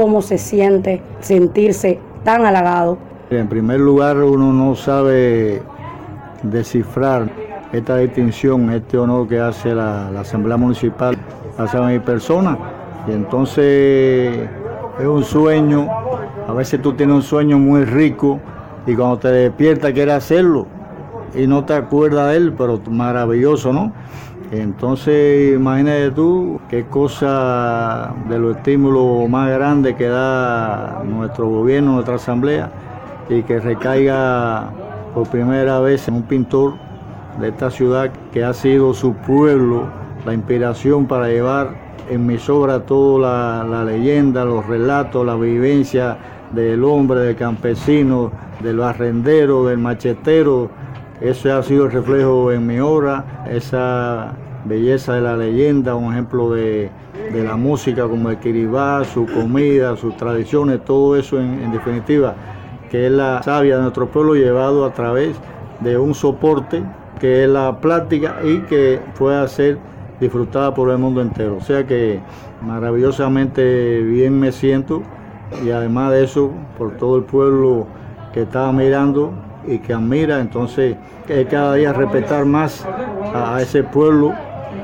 cómo se siente sentirse tan halagado. En primer lugar, uno no sabe descifrar esta distinción, este honor que hace la, Asamblea Municipal hacia mi persona. Y entonces es un sueño, a veces tú tienes un sueño muy rico y cuando te despiertas quieres hacerlo y no te acuerdas de él, pero maravilloso, ¿no? Entonces, imagínate tú qué cosa de los estímulos más grandes que da nuestro gobierno, nuestra asamblea, y que recaiga por primera vez en un pintor de esta ciudad que ha sido su pueblo la inspiración para llevar en mis obras toda la, leyenda, los relatos, la vivencia del hombre, del campesino, del barrendero, del machetero, eso ha sido el reflejo en mi obra, esa belleza de la leyenda, un ejemplo de, la música como el kiribá, su comida, sus tradiciones, todo eso en, definitiva, que es la savia de nuestro pueblo llevado a través de un soporte que es la plática y que pueda ser disfrutada por el mundo entero. O sea que maravillosamente bien me siento y además de eso por todo el pueblo que estaba mirando y que admira, entonces que cada día respetar más a, ese pueblo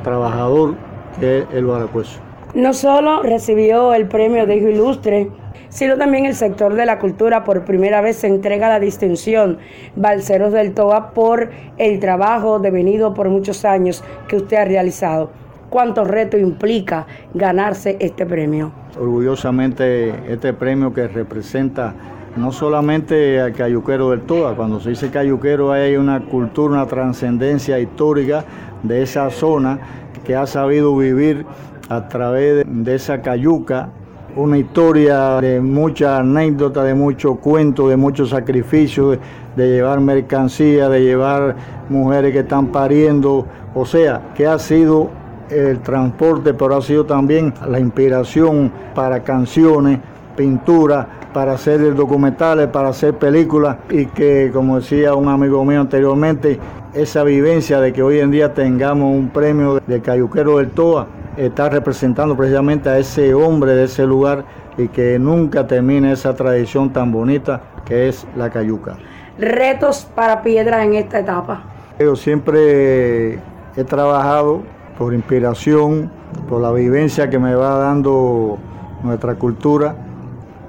trabajador que es el Baracueso. No solo recibió el premio de Hijo Ilustre, sino también el sector de la cultura por primera vez se entrega la distinción Balceros del Toa por el trabajo devenido por muchos años que usted ha realizado. ¿Cuánto reto implica ganarse este premio? Orgullosamente este premio que representa no solamente al cayuquero del Toa, cuando se dice cayuquero hay una cultura, una trascendencia histórica de esa zona que ha sabido vivir a través de esa cayuca, una historia de mucha anécdota, de mucho cuento, de muchos sacrificios, de, llevar mercancía, de llevar mujeres que están pariendo, o sea, que ha sido el transporte, pero ha sido también la inspiración para canciones, pintura, para hacer documentales, para hacer películas y que, como decía un amigo mío anteriormente, esa vivencia de que hoy en día tengamos un premio de Cayuquero del Toa está representando precisamente a ese hombre de ese lugar y que nunca termine esa tradición tan bonita que es la cayuca. Retos para Piedras en esta etapa. Yo siempre he trabajado por inspiración, por la vivencia que me va dando nuestra cultura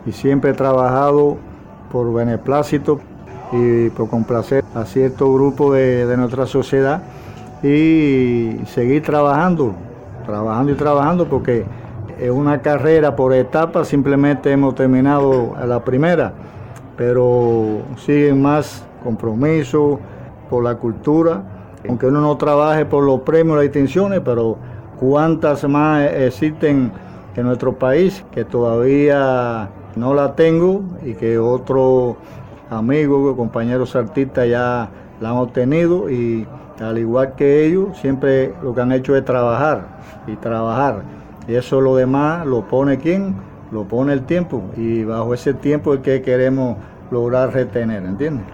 y siempre he trabajado por beneplácito y por complacer a cierto grupo de, de nuestra sociedad y seguir trabajando, trabajando y trabajando porque es una carrera por etapas, simplemente hemos terminado la primera, pero siguen más compromisos por la cultura, aunque uno no trabaje por los premios, las distinciones, pero cuántas más existen en nuestro país que todavía no la tengo y que otros amigos, compañeros artistas ya la han obtenido y al igual que ellos, siempre lo que han hecho es trabajar y trabajar. Y eso lo demás lo pone quién? Lo pone el tiempo y bajo ese tiempo es que queremos lograr retener, ¿entiendes?